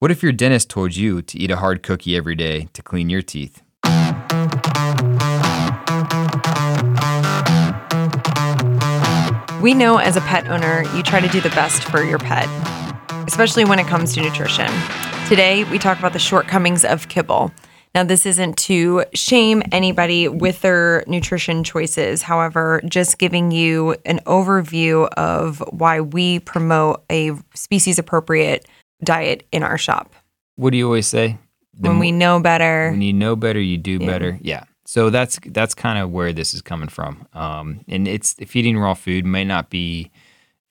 What if your dentist told you to eat a hard cookie every day to clean your teeth? We know as a pet owner, you try to do the best for your pet, especially when it comes to nutrition. Today, we talk about the shortcomings of kibble. Now, this isn't to shame anybody with their nutrition choices. However, just giving you an overview of why we promote a species appropriate diet in our shop. What do you always say? The when we know better. When you know better, you do yeah. better. Yeah. So that's that's kind of where this is coming from. Um, and it's feeding raw food may not be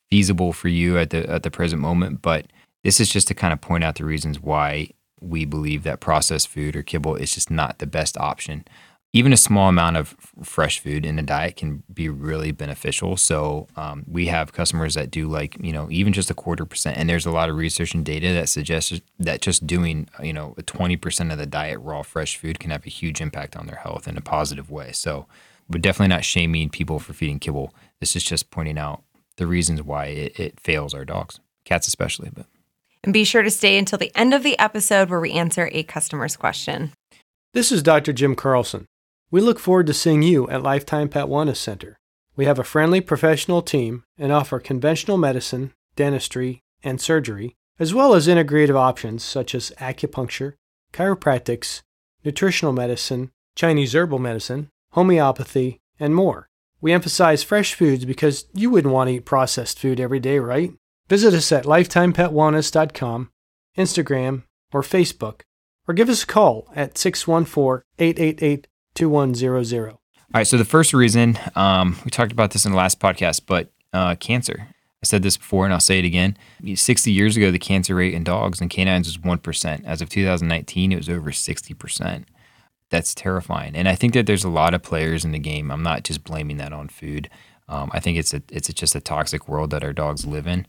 feasible for you at the at the present moment, but this is just to kind of point out the reasons why we believe that processed food or kibble is just not the best option even a small amount of fresh food in a diet can be really beneficial. So um, we have customers that do like you know even just a quarter percent, and there's a lot of research and data that suggests that just doing you know a twenty percent of the diet raw fresh food can have a huge impact on their health in a positive way. So we're definitely not shaming people for feeding kibble. This is just pointing out the reasons why it, it fails our dogs, cats especially, but. And be sure to stay until the end of the episode where we answer a customer's question. This is Dr. Jim Carlson. We look forward to seeing you at Lifetime Pet Wellness Center. We have a friendly professional team and offer conventional medicine, dentistry, and surgery, as well as integrative options such as acupuncture, chiropractics, nutritional medicine, Chinese herbal medicine, homeopathy, and more. We emphasize fresh foods because you wouldn't want to eat processed food every day, right? Visit us at lifetimepetwellness.com, Instagram, or Facebook, or give us a call at 614 888 2100. All right. So the first reason, um, we talked about this in the last podcast, but uh, cancer. I said this before and I'll say it again. 60 years ago, the cancer rate in dogs and canines was 1%. As of 2019, it was over 60%. That's terrifying. And I think that there's a lot of players in the game. I'm not just blaming that on food. Um, I think it's a, it's a, just a toxic world that our dogs live in.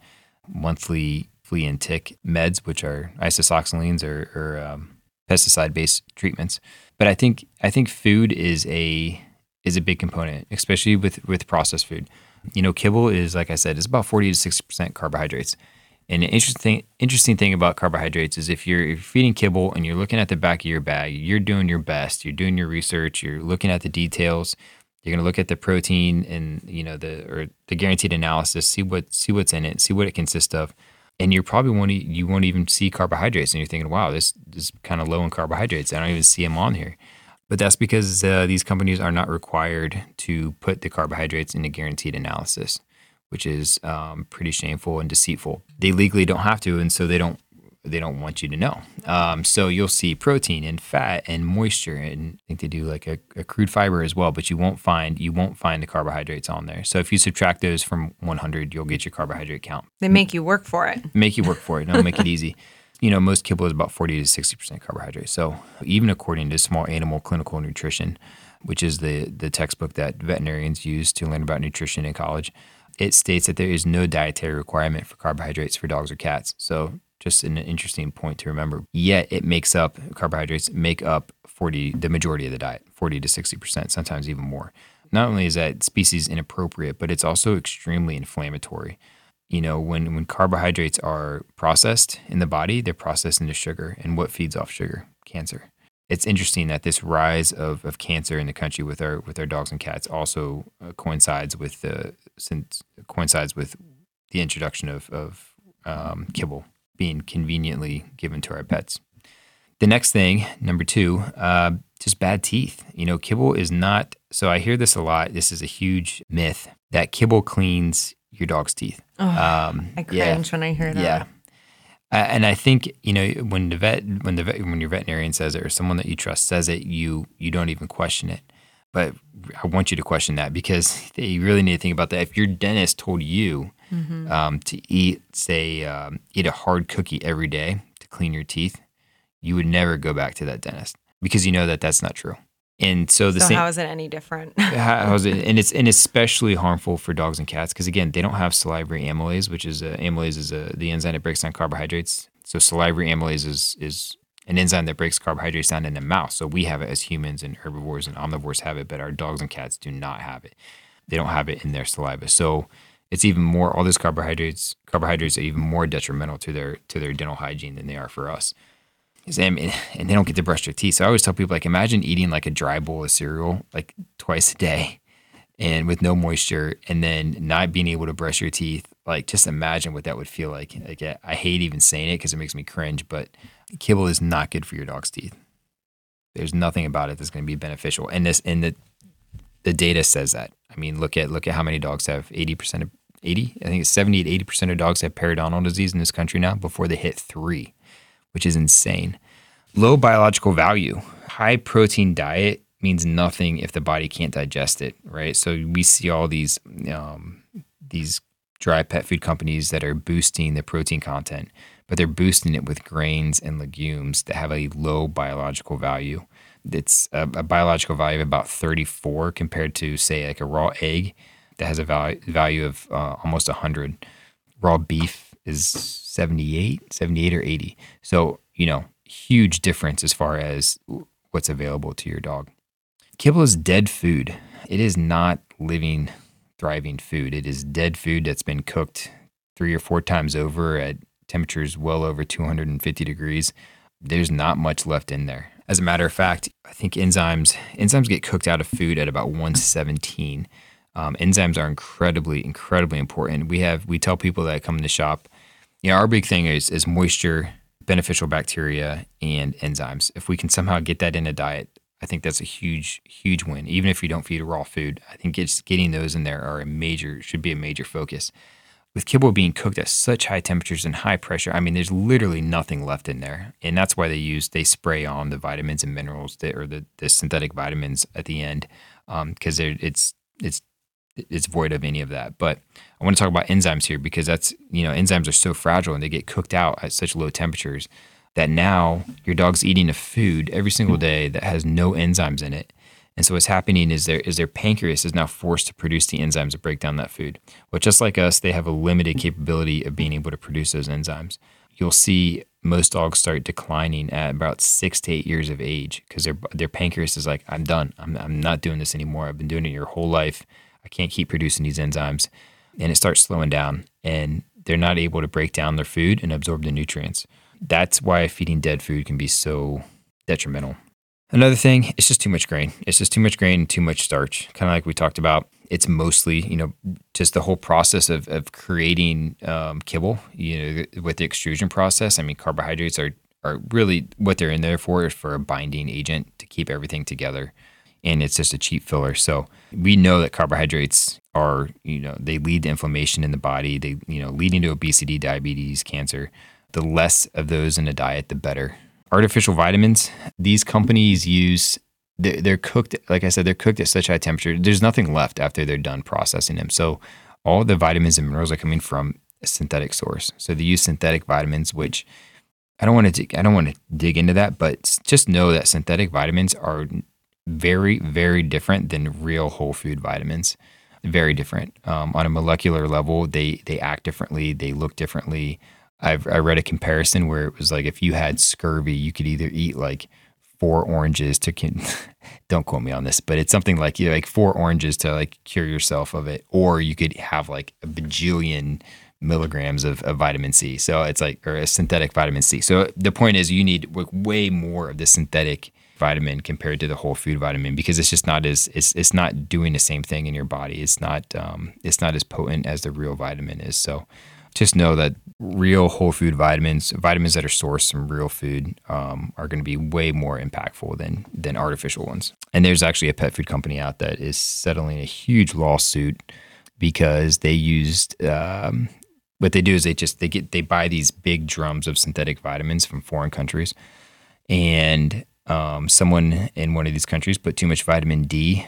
Monthly flea and tick meds, which are isoxazolines or, or um, pesticide based treatments. But I think I think food is a is a big component, especially with with processed food. You know, kibble is like I said, it's about forty to sixty percent carbohydrates. And an interesting interesting thing about carbohydrates is if you're, if you're feeding kibble and you're looking at the back of your bag, you're doing your best. You're doing your research. You're looking at the details. You're going to look at the protein and you know the or the guaranteed analysis. See what see what's in it. See what it consists of and you probably won't you won't even see carbohydrates, and you're thinking, "Wow, this, this is kind of low in carbohydrates. I don't even see them on here." But that's because uh, these companies are not required to put the carbohydrates in a guaranteed analysis, which is um, pretty shameful and deceitful. They legally don't have to, and so they don't they don't want you to know. Um, so you'll see protein and fat and moisture, and I think they do like a, a, crude fiber as well. But you won't find you won't find the carbohydrates on there. So if you subtract those from 100, you'll get your carbohydrate count. They make you work for it. Make you work for it. Don't make it easy. You know, most kibble is about 40 to 60 percent carbohydrate. So even according to Small Animal Clinical Nutrition, which is the the textbook that veterinarians use to learn about nutrition in college, it states that there is no dietary requirement for carbohydrates for dogs or cats. So just an interesting point to remember. Yet it makes up carbohydrates make up 40 the majority of the diet, 40 to 60%, sometimes even more. Not only is that species inappropriate, but it's also extremely inflammatory. You know, when when carbohydrates are processed in the body, they're processed into sugar. And what feeds off sugar? Cancer. It's interesting that this rise of, of cancer in the country with our with our dogs and cats also uh, coincides with the since coincides with the introduction of, of um, kibble being conveniently given to our pets. The next thing, number two, uh, just bad teeth. You know, kibble is not, so I hear this a lot. This is a huge myth that kibble cleans your dog's teeth. Oh, um, I cringe yeah, when I hear that. Yeah. Uh, and I think you know when the vet, when the vet, when your veterinarian says it, or someone that you trust says it, you you don't even question it. But I want you to question that because you really need to think about that. If your dentist told you mm-hmm. um, to eat, say, um, eat a hard cookie every day to clean your teeth, you would never go back to that dentist because you know that that's not true. And so the so same. how is it any different? how- how's it? And it's and especially harmful for dogs and cats because again, they don't have salivary amylase, which is a, amylase is a, the enzyme that breaks down carbohydrates. So salivary amylase is is an enzyme that breaks carbohydrates down in the mouth. So we have it as humans and herbivores and omnivores have it, but our dogs and cats do not have it. They don't have it in their saliva. So it's even more all those carbohydrates carbohydrates are even more detrimental to their to their dental hygiene than they are for us. And they don't get to brush their teeth. So I always tell people like imagine eating like a dry bowl of cereal like twice a day and with no moisture and then not being able to brush your teeth. Like just imagine what that would feel like. Like I- hate even saying it because it makes me cringe, but kibble is not good for your dog's teeth. There's nothing about it that's going to be beneficial. And this and the the data says that. I mean, look at look at how many dogs have 80% of 80, I think it's 70 to 80% of dogs have periodontal disease in this country now before they hit 3, which is insane. Low biological value. High protein diet means nothing if the body can't digest it, right? So we see all these um, these dry pet food companies that are boosting the protein content, but they're boosting it with grains and legumes that have a low biological value. It's a, a biological value of about 34 compared to, say, like a raw egg that has a value, value of uh, almost 100. Raw beef is 78, 78 or 80. So, you know, huge difference as far as what's available to your dog. Kibble is dead food. It is not living, thriving food. It is dead food that's been cooked three or four times over at temperatures well over 250 degrees. There's not much left in there. As a matter of fact, I think enzymes enzymes get cooked out of food at about 117. Um, enzymes are incredibly, incredibly important. We have we tell people that come in the shop, you know, our big thing is is moisture, beneficial bacteria, and enzymes. If we can somehow get that in a diet, I think that's a huge, huge win. Even if you don't feed raw food, I think it's getting those in there are a major should be a major focus. With kibble being cooked at such high temperatures and high pressure, I mean, there's literally nothing left in there, and that's why they use they spray on the vitamins and minerals that or the, the synthetic vitamins at the end because they're it's it's it's void of any of that. But I want to talk about enzymes here because that's you know enzymes are so fragile and they get cooked out at such low temperatures that now your dog's eating a food every single mm-hmm. day that has no enzymes in it. And so what's happening is their is their pancreas is now forced to produce the enzymes to break down that food. But just like us, they have a limited capability of being able to produce those enzymes. You'll see most dogs start declining at about six to eight years of age because their their pancreas is like, I'm done. I'm I'm not doing this anymore. I've been doing it your whole life. I can't keep producing these enzymes. And it starts slowing down and they're not able to break down their food and absorb the nutrients. That's why feeding dead food can be so detrimental. Another thing, it's just too much grain. It's just too much grain and too much starch. Kind of like we talked about. It's mostly, you know, just the whole process of, of creating um, kibble, you know, with the extrusion process. I mean, carbohydrates are, are really what they're in there for is for a binding agent to keep everything together. And it's just a cheap filler. So we know that carbohydrates are, you know, they lead to inflammation in the body. They, you know, leading to obesity, diabetes, cancer. The less of those in a diet, the better artificial vitamins these companies use they're, cooked like i said they're cooked at such high temperature there's nothing left after they're done processing them so all the vitamins and minerals are coming from a synthetic source so they use synthetic vitamins which i don't want to dig, i don't want to dig into that but just know that synthetic vitamins are very very different than real whole food vitamins very different um, on a molecular level they they act differently they look differently I've I read a comparison where it was like if you had scurvy, you could either eat like four oranges to can, don't quote me on this, but it's something like you know, like four oranges to like cure yourself of it, or you could have like a bajillion milligrams of, of vitamin C. So it's like or a synthetic vitamin C. So the point is you need way more of the synthetic vitamin compared to the whole food vitamin because it's just not as it's it's not doing the same thing in your body. It's not um, it's not as potent as the real vitamin is. So just know that real whole food vitamins, vitamins that are sourced from real food, um, are going to be way more impactful than than artificial ones. And there's actually a pet food company out that is settling a huge lawsuit because they used um, what they do is they just they get they buy these big drums of synthetic vitamins from foreign countries, and um, someone in one of these countries put too much vitamin D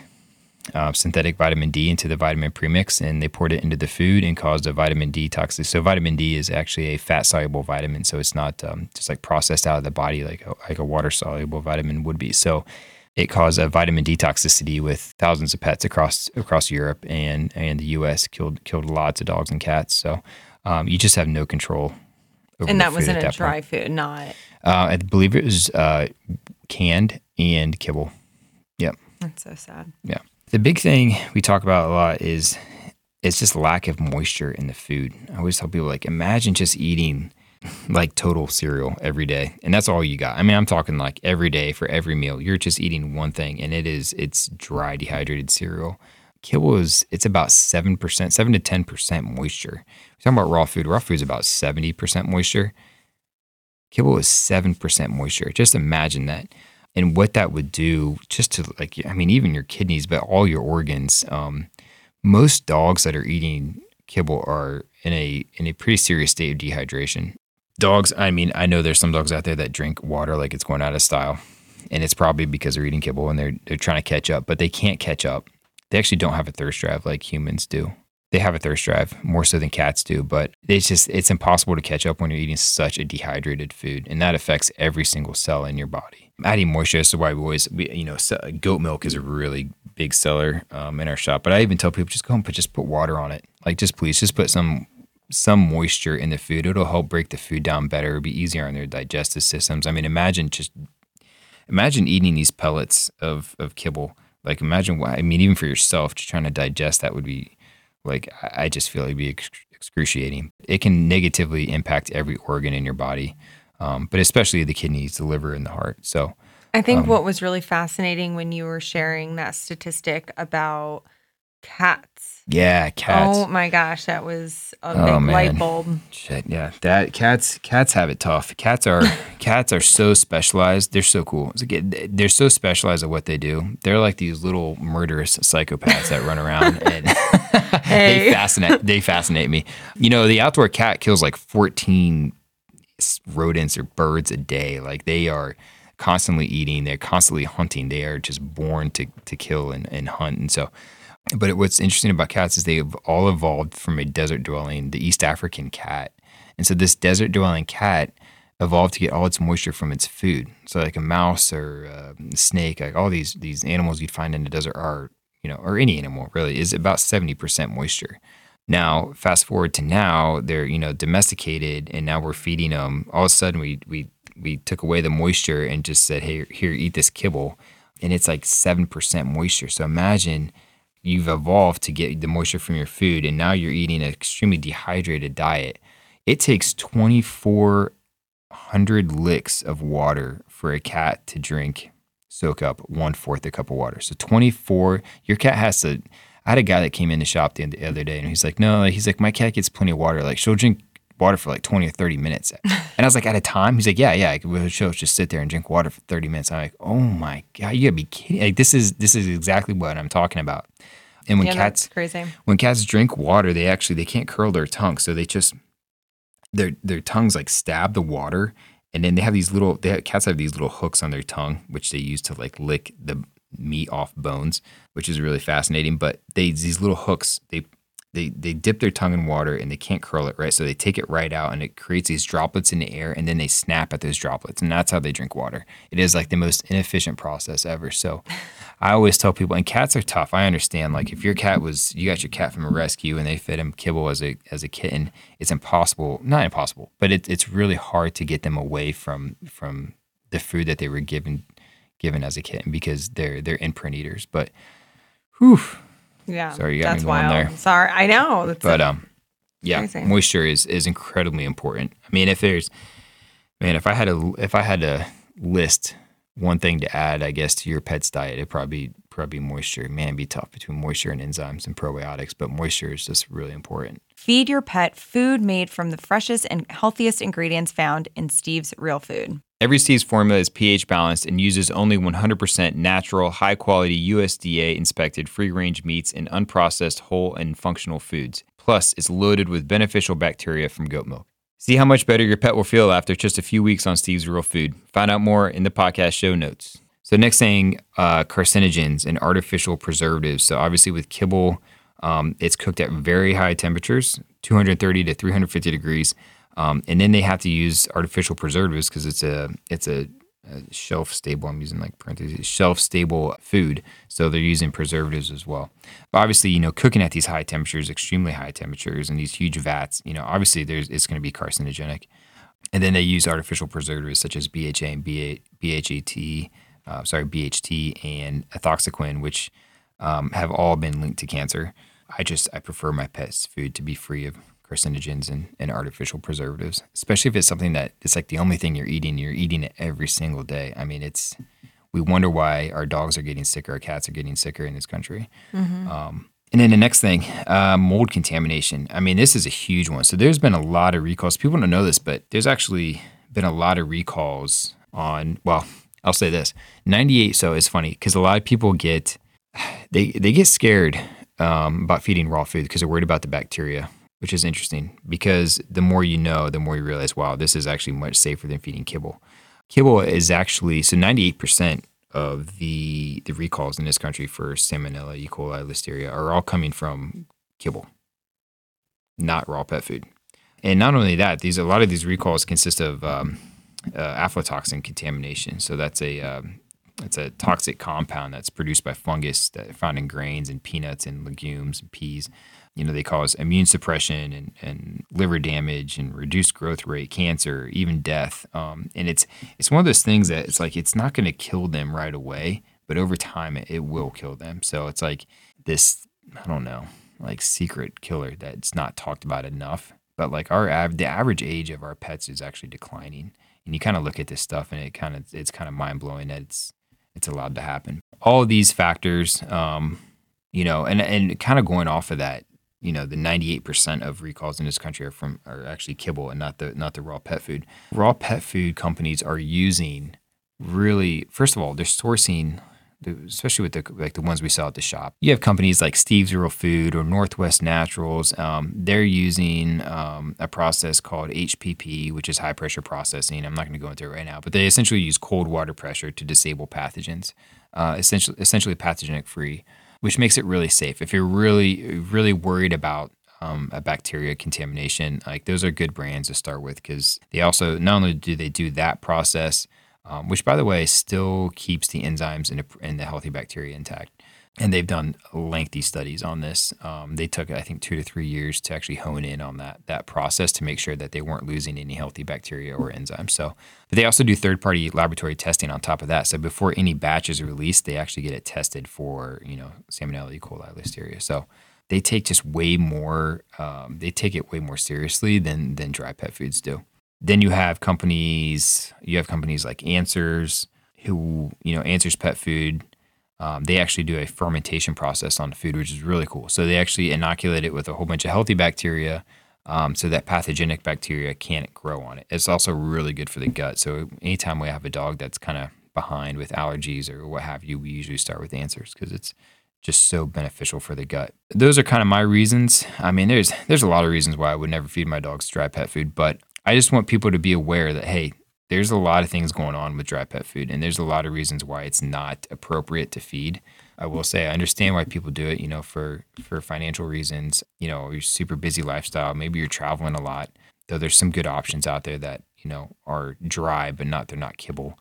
uh, synthetic vitamin D into the vitamin premix, and they poured it into the food and caused a vitamin D toxicity. So vitamin D is actually a fat soluble vitamin, so it's not um, just like processed out of the body like a, like a water soluble vitamin would be. So it caused a vitamin D toxicity with thousands of pets across across Europe and and the U.S. killed killed lots of dogs and cats. So um, you just have no control. and that was in a dry point. food, not. Uh, I believe it was uh, canned and kibble. Yep. That's so sad. Yeah. The big thing we talk about a lot is it's just lack of moisture in the food. I always tell people like imagine just eating like total cereal every day and that's all you got. I mean, I'm talking like every day for every meal. You're just eating one thing and it is it's dry dehydrated cereal. Kibble is it's about 7%, 7 to 10% moisture. We're talking about raw food. Raw food is about 70% moisture. Kibble is 7% moisture. Just imagine that and what that would do just to like i mean even your kidneys but all your organs um, most dogs that are eating kibble are in a in a pretty serious state of dehydration. Dogs i mean i know there's some dogs out there that drink water like it's going out of style and it's probably because they're eating kibble and they're they're trying to catch up but they can't catch up. They actually don't have a thirst drive like humans do they have a thirst drive more so than cats do but it's just it's impossible to catch up when you're eating such a dehydrated food and that affects every single cell in your body adding moisture. Is why we always, you know, goat milk is a really big seller um, in our shop. But I even tell people just go and put just put water on it. Like just please just put some some moisture in the food. It'll help break the food down better. It'll be easier on their digestive systems. I mean, imagine just imagine eating these pellets of of kibble. Like imagine why. I mean, even for yourself, just trying to digest that would be like I just feel it'd be excruciating. It can negatively impact every organ in your body um, but especially the kidneys, the liver, and the heart. So I think um, what was really fascinating when you were sharing that statistic about cats. Yeah, cats. Oh my gosh, that was a oh, big man. light bulb. Shit, yeah. That cats cats have it tough. Cats are cats are so specialized. They're so cool. They're so specialized at what they do. They're like these little murderous psychopaths that run around and hey. they fascinate they fascinate me. You know, the outdoor cat kills like 14 rodents or birds a day. Like they are constantly eating, they're constantly hunting. They are just born to to kill and, and hunt. And so but what's interesting about cats is they've all evolved from a desert dwelling, the East African cat. And so this desert dwelling cat evolved to get all its moisture from its food. So like a mouse or a snake, like all these these animals you'd find in the desert are, you know, or any animal really is about 70% moisture. Now, fast forward to now, they're you know domesticated, and now we're feeding them. All of a sudden, we we we took away the moisture and just said, "Hey, here, eat this kibble," and it's like seven percent moisture. So imagine you've evolved to get the moisture from your food, and now you're eating an extremely dehydrated diet. It takes twenty four hundred licks of water for a cat to drink, soak up one fourth a cup of water. So twenty four. Your cat has to I had a guy that came in the shop the, other day and he's like, no, he's like, my cat gets plenty of water. Like she'll drink water for like 20 or 30 minutes. And I was like, at a time? He's like, yeah, yeah. She'll just sit there and drink water for 30 minutes. I'm like, oh my God, you gotta be kidding. Like this is, this is exactly what I'm talking about. And when yeah, cats, crazy. when cats drink water, they actually, they can't curl their tongue. So they just, their, their tongues like stab the water. And then they have these little, they have, cats have these little hooks on their tongue, which they use to like lick the, meat off bones, which is really fascinating. But they these little hooks, they they they dip their tongue in water and they can't curl it right, so they take it right out and it creates these droplets in the air, and then they snap at those droplets, and that's how they drink water. It is like the most inefficient process ever. So I always tell people, and cats are tough. I understand. Like if your cat was you got your cat from a rescue and they fed him kibble as a as a kitten, it's impossible. Not impossible, but it, it's really hard to get them away from from the food that they were given given as a kitten because they're they're imprint eaters. But whew. Yeah. Sorry, you got that's me wild. there. Sorry, I know. That's but um yeah, crazy. moisture is is incredibly important. I mean, if there's man, if I had a if I had to list one thing to add, I guess, to your pet's diet, it'd probably probably moisture. Man, it'd be tough between moisture and enzymes and probiotics, but moisture is just really important. Feed your pet food made from the freshest and healthiest ingredients found in Steve's Real Food. Every Steve's formula is pH balanced and uses only 100% natural, high quality USDA inspected free range meats and unprocessed whole and functional foods. Plus, it's loaded with beneficial bacteria from goat milk. See how much better your pet will feel after just a few weeks on Steve's Real Food. Find out more in the podcast show notes. So next thing, uh, carcinogens and artificial preservatives. So obviously with kibble, um, it's cooked at very high temperatures, 230 to 350 degrees, um, and then they have to use artificial preservatives because it's a it's a, a, shelf stable. I'm using like parentheses shelf stable food, so they're using preservatives as well. But obviously, you know, cooking at these high temperatures, extremely high temperatures, and these huge vats, you know, obviously there's it's going to be carcinogenic. And then they use artificial preservatives such as BHA and BHAT, uh, sorry, BHT and ethoxyquin, which um, have all been linked to cancer. I just I prefer my pet's food to be free of carcinogens and, and artificial preservatives, especially if it's something that it's like the only thing you're eating. You're eating it every single day. I mean, it's we wonder why our dogs are getting sicker, our cats are getting sicker in this country. Mm-hmm. Um, and then the next thing, uh, mold contamination. I mean, this is a huge one. So there's been a lot of recalls. People don't know this, but there's actually been a lot of recalls on. Well, I'll say this: 98. So it's funny because a lot of people get they they get scared um, about feeding raw food because they're worried about the bacteria, which is interesting because the more you know, the more you realize, wow, this is actually much safer than feeding kibble. Kibble is actually so 98% of the the recalls in this country for salmonella, E. coli, listeria are all coming from kibble, not raw pet food. And not only that, these a lot of these recalls consist of um, uh, aflatoxin contamination. So that's a um, it's a toxic compound that's produced by fungus that found in grains and peanuts and legumes and peas. You know, they cause immune suppression and, and liver damage and reduced growth rate, cancer, even death. Um, and it's it's one of those things that it's like it's not going to kill them right away, but over time it, it will kill them. So it's like this I don't know, like secret killer that's not talked about enough. But like our the average age of our pets is actually declining, and you kind of look at this stuff and it kind of it's kind of mind blowing that it's it's allowed to happen. All these factors, um, you know, and and kind of going off of that, you know, the 98% of recalls in this country are from are actually kibble and not the not the raw pet food. Raw pet food companies are using really first of all, they're sourcing especially with the like the ones we saw at the shop. You have companies like Steve's Real Food or Northwest Naturals. Um, they're using um, a process called HPP, which is high pressure processing. I'm not going to go into it right now, but they essentially use cold water pressure to disable pathogens, uh, essentially essentially pathogenic free, which makes it really safe. If you're really really worried about um, a bacteria contamination, like those are good brands to start with because they also not only do they do that process um, which, by the way, still keeps the enzymes in, a, in, the healthy bacteria intact. And they've done lengthy studies on this. Um, they took, I think, two to three years to actually hone in on that that process to make sure that they weren't losing any healthy bacteria or enzymes. So, but they also do third party laboratory testing on top of that. So before any batch is released, they actually get it tested for you know Salmonella, E. coli, Listeria. So they take just way more. Um, they take it way more seriously than than dry pet foods do. Then you have companies, you have companies like Answers, who, you know, Answers Pet Food. Um, they actually do a fermentation process on the food, which is really cool. So they actually inoculate it with a whole bunch of healthy bacteria um, so that pathogenic bacteria can't grow on it. It's also really good for the gut. So anytime we have a dog that's kind of behind with allergies or what have you, we usually start with Answers because it's just so beneficial for the gut. Those are kind of my reasons. I mean, there's there's a lot of reasons why I would never feed my dogs dry pet food, but I just want people to be aware that, hey, there's a lot of things going on with dry pet food, and there's a lot of reasons why it's not appropriate to feed. I will say I understand why people do it, you know, for for financial reasons, you know, your super busy lifestyle, maybe you're traveling a lot. Though there's some good options out there that, you know, are dry but not they're not kibble.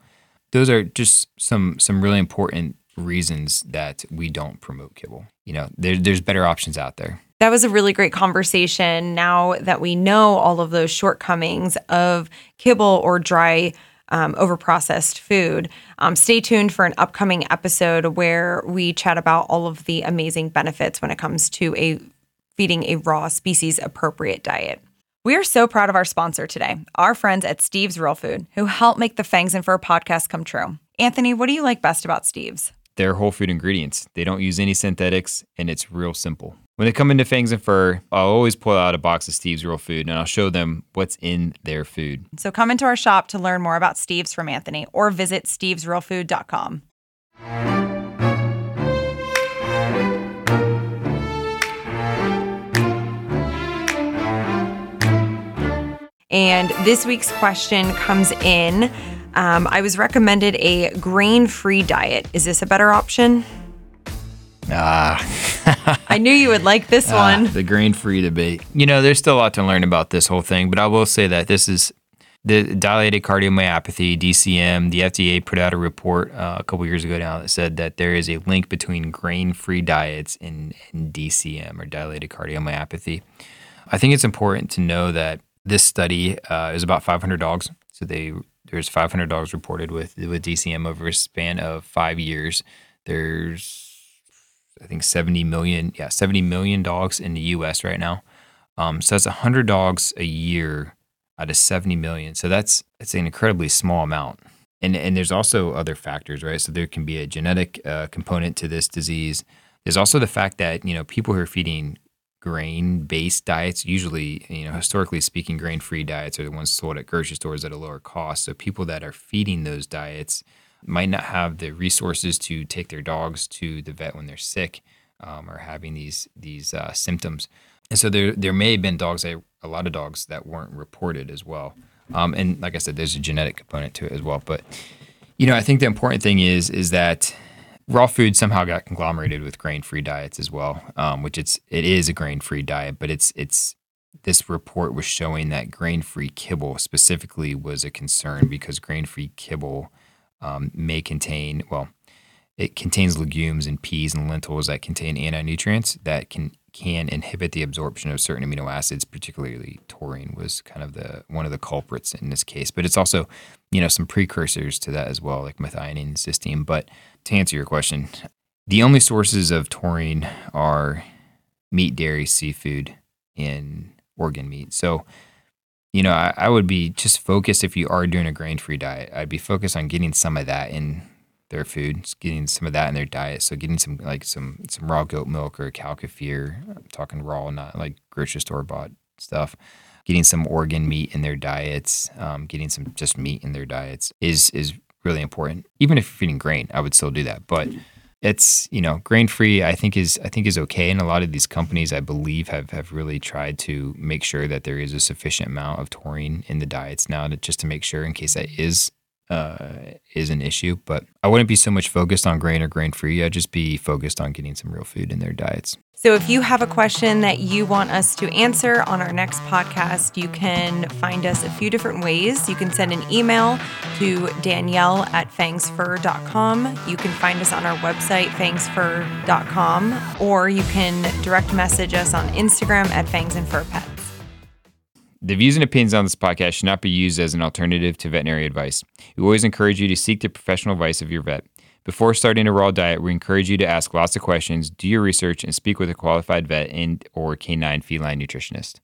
Those are just some some really important reasons that we don't promote kibble. You know, there, there's better options out there that was a really great conversation. Now that we know all of those shortcomings of kibble or dry um, overprocessed food, um, stay tuned for an upcoming episode where we chat about all of the amazing benefits when it comes to a feeding a raw species appropriate diet. We are so proud of our sponsor today, our friends at Steve's Real Food, who help make the Fangs and Fur podcast come true. Anthony, what do you like best about Steve's? Their whole food ingredients. They don't use any synthetics, and it's real simple. When they come into Fangs and Fur, I'll always pull out a box of Steve's Real Food and I'll show them what's in their food. So come into our shop to learn more about Steve's from Anthony or visit stevesrealfood.com. And this week's question comes in Um, I was recommended a grain free diet. Is this a better option? Ah, I knew you would like this ah, one. the grain free debate. You know, there's still a lot to learn about this whole thing, but I will say that this is the dilated cardiomyopathy, DCM. The FDA put out a report uh, a couple years ago now that said that there is a link between grain free diets and, and DCM or dilated cardiomyopathy. I think it's important to know that this study uh, is about 500 dogs. So they there's 500 dogs reported with with DCM over a span of five years. There's I think 70 million, yeah, 70 million dogs in the U.S. right now. Um, so that's 100 dogs a year out of 70 million. So that's it's an incredibly small amount. And and there's also other factors, right? So there can be a genetic uh, component to this disease. There's also the fact that you know people who are feeding grain-based diets, usually you know historically speaking, grain-free diets are the ones sold at grocery stores at a lower cost. So people that are feeding those diets might not have the resources to take their dogs to the vet when they're sick um, or having these these uh, symptoms. And so there there may have been dogs, a lot of dogs that weren't reported as well. Um, and like I said, there's a genetic component to it as well. But you know, I think the important thing is is that raw food somehow got conglomerated with grain free diets as well, um, which it's it is a grain free diet, but it's it's this report was showing that grain free kibble specifically was a concern because grain free kibble um, may contain, well, it contains legumes and peas and lentils that contain anti-nutrients that can can inhibit the absorption of certain amino acids, particularly taurine was kind of the one of the culprits in this case. But it's also, you know, some precursors to that as well, like methionine and cysteine. But to answer your question, the only sources of taurine are meat, dairy, seafood, and organ meat. So you know, I, I would be just focused if you are doing a grain free diet. I'd be focused on getting some of that in their food, getting some of that in their diet. So getting some like some some raw goat milk or cow kefir. I'm talking raw, not like grocery store bought stuff. Getting some organ meat in their diets, um, getting some just meat in their diets is is really important. Even if you're feeding grain, I would still do that. But it's you know grain free i think is i think is okay. And a lot of these companies i believe have have really tried to make sure that there is a sufficient amount of taurine in the diets now to just to make sure in case that is uh, is an issue but i wouldn't be so much focused on grain or grain free i'd just be focused on getting some real food in their diets So, if you have a question that you want us to answer on our next podcast, you can find us a few different ways. You can send an email to Danielle at fangsfur.com. You can find us on our website, fangsfur.com, or you can direct message us on Instagram at fangs and fur pets. The views and opinions on this podcast should not be used as an alternative to veterinary advice. We always encourage you to seek the professional advice of your vet. Before starting a raw diet, we encourage you to ask lots of questions, do your research, and speak with a qualified vet and or canine feline nutritionist.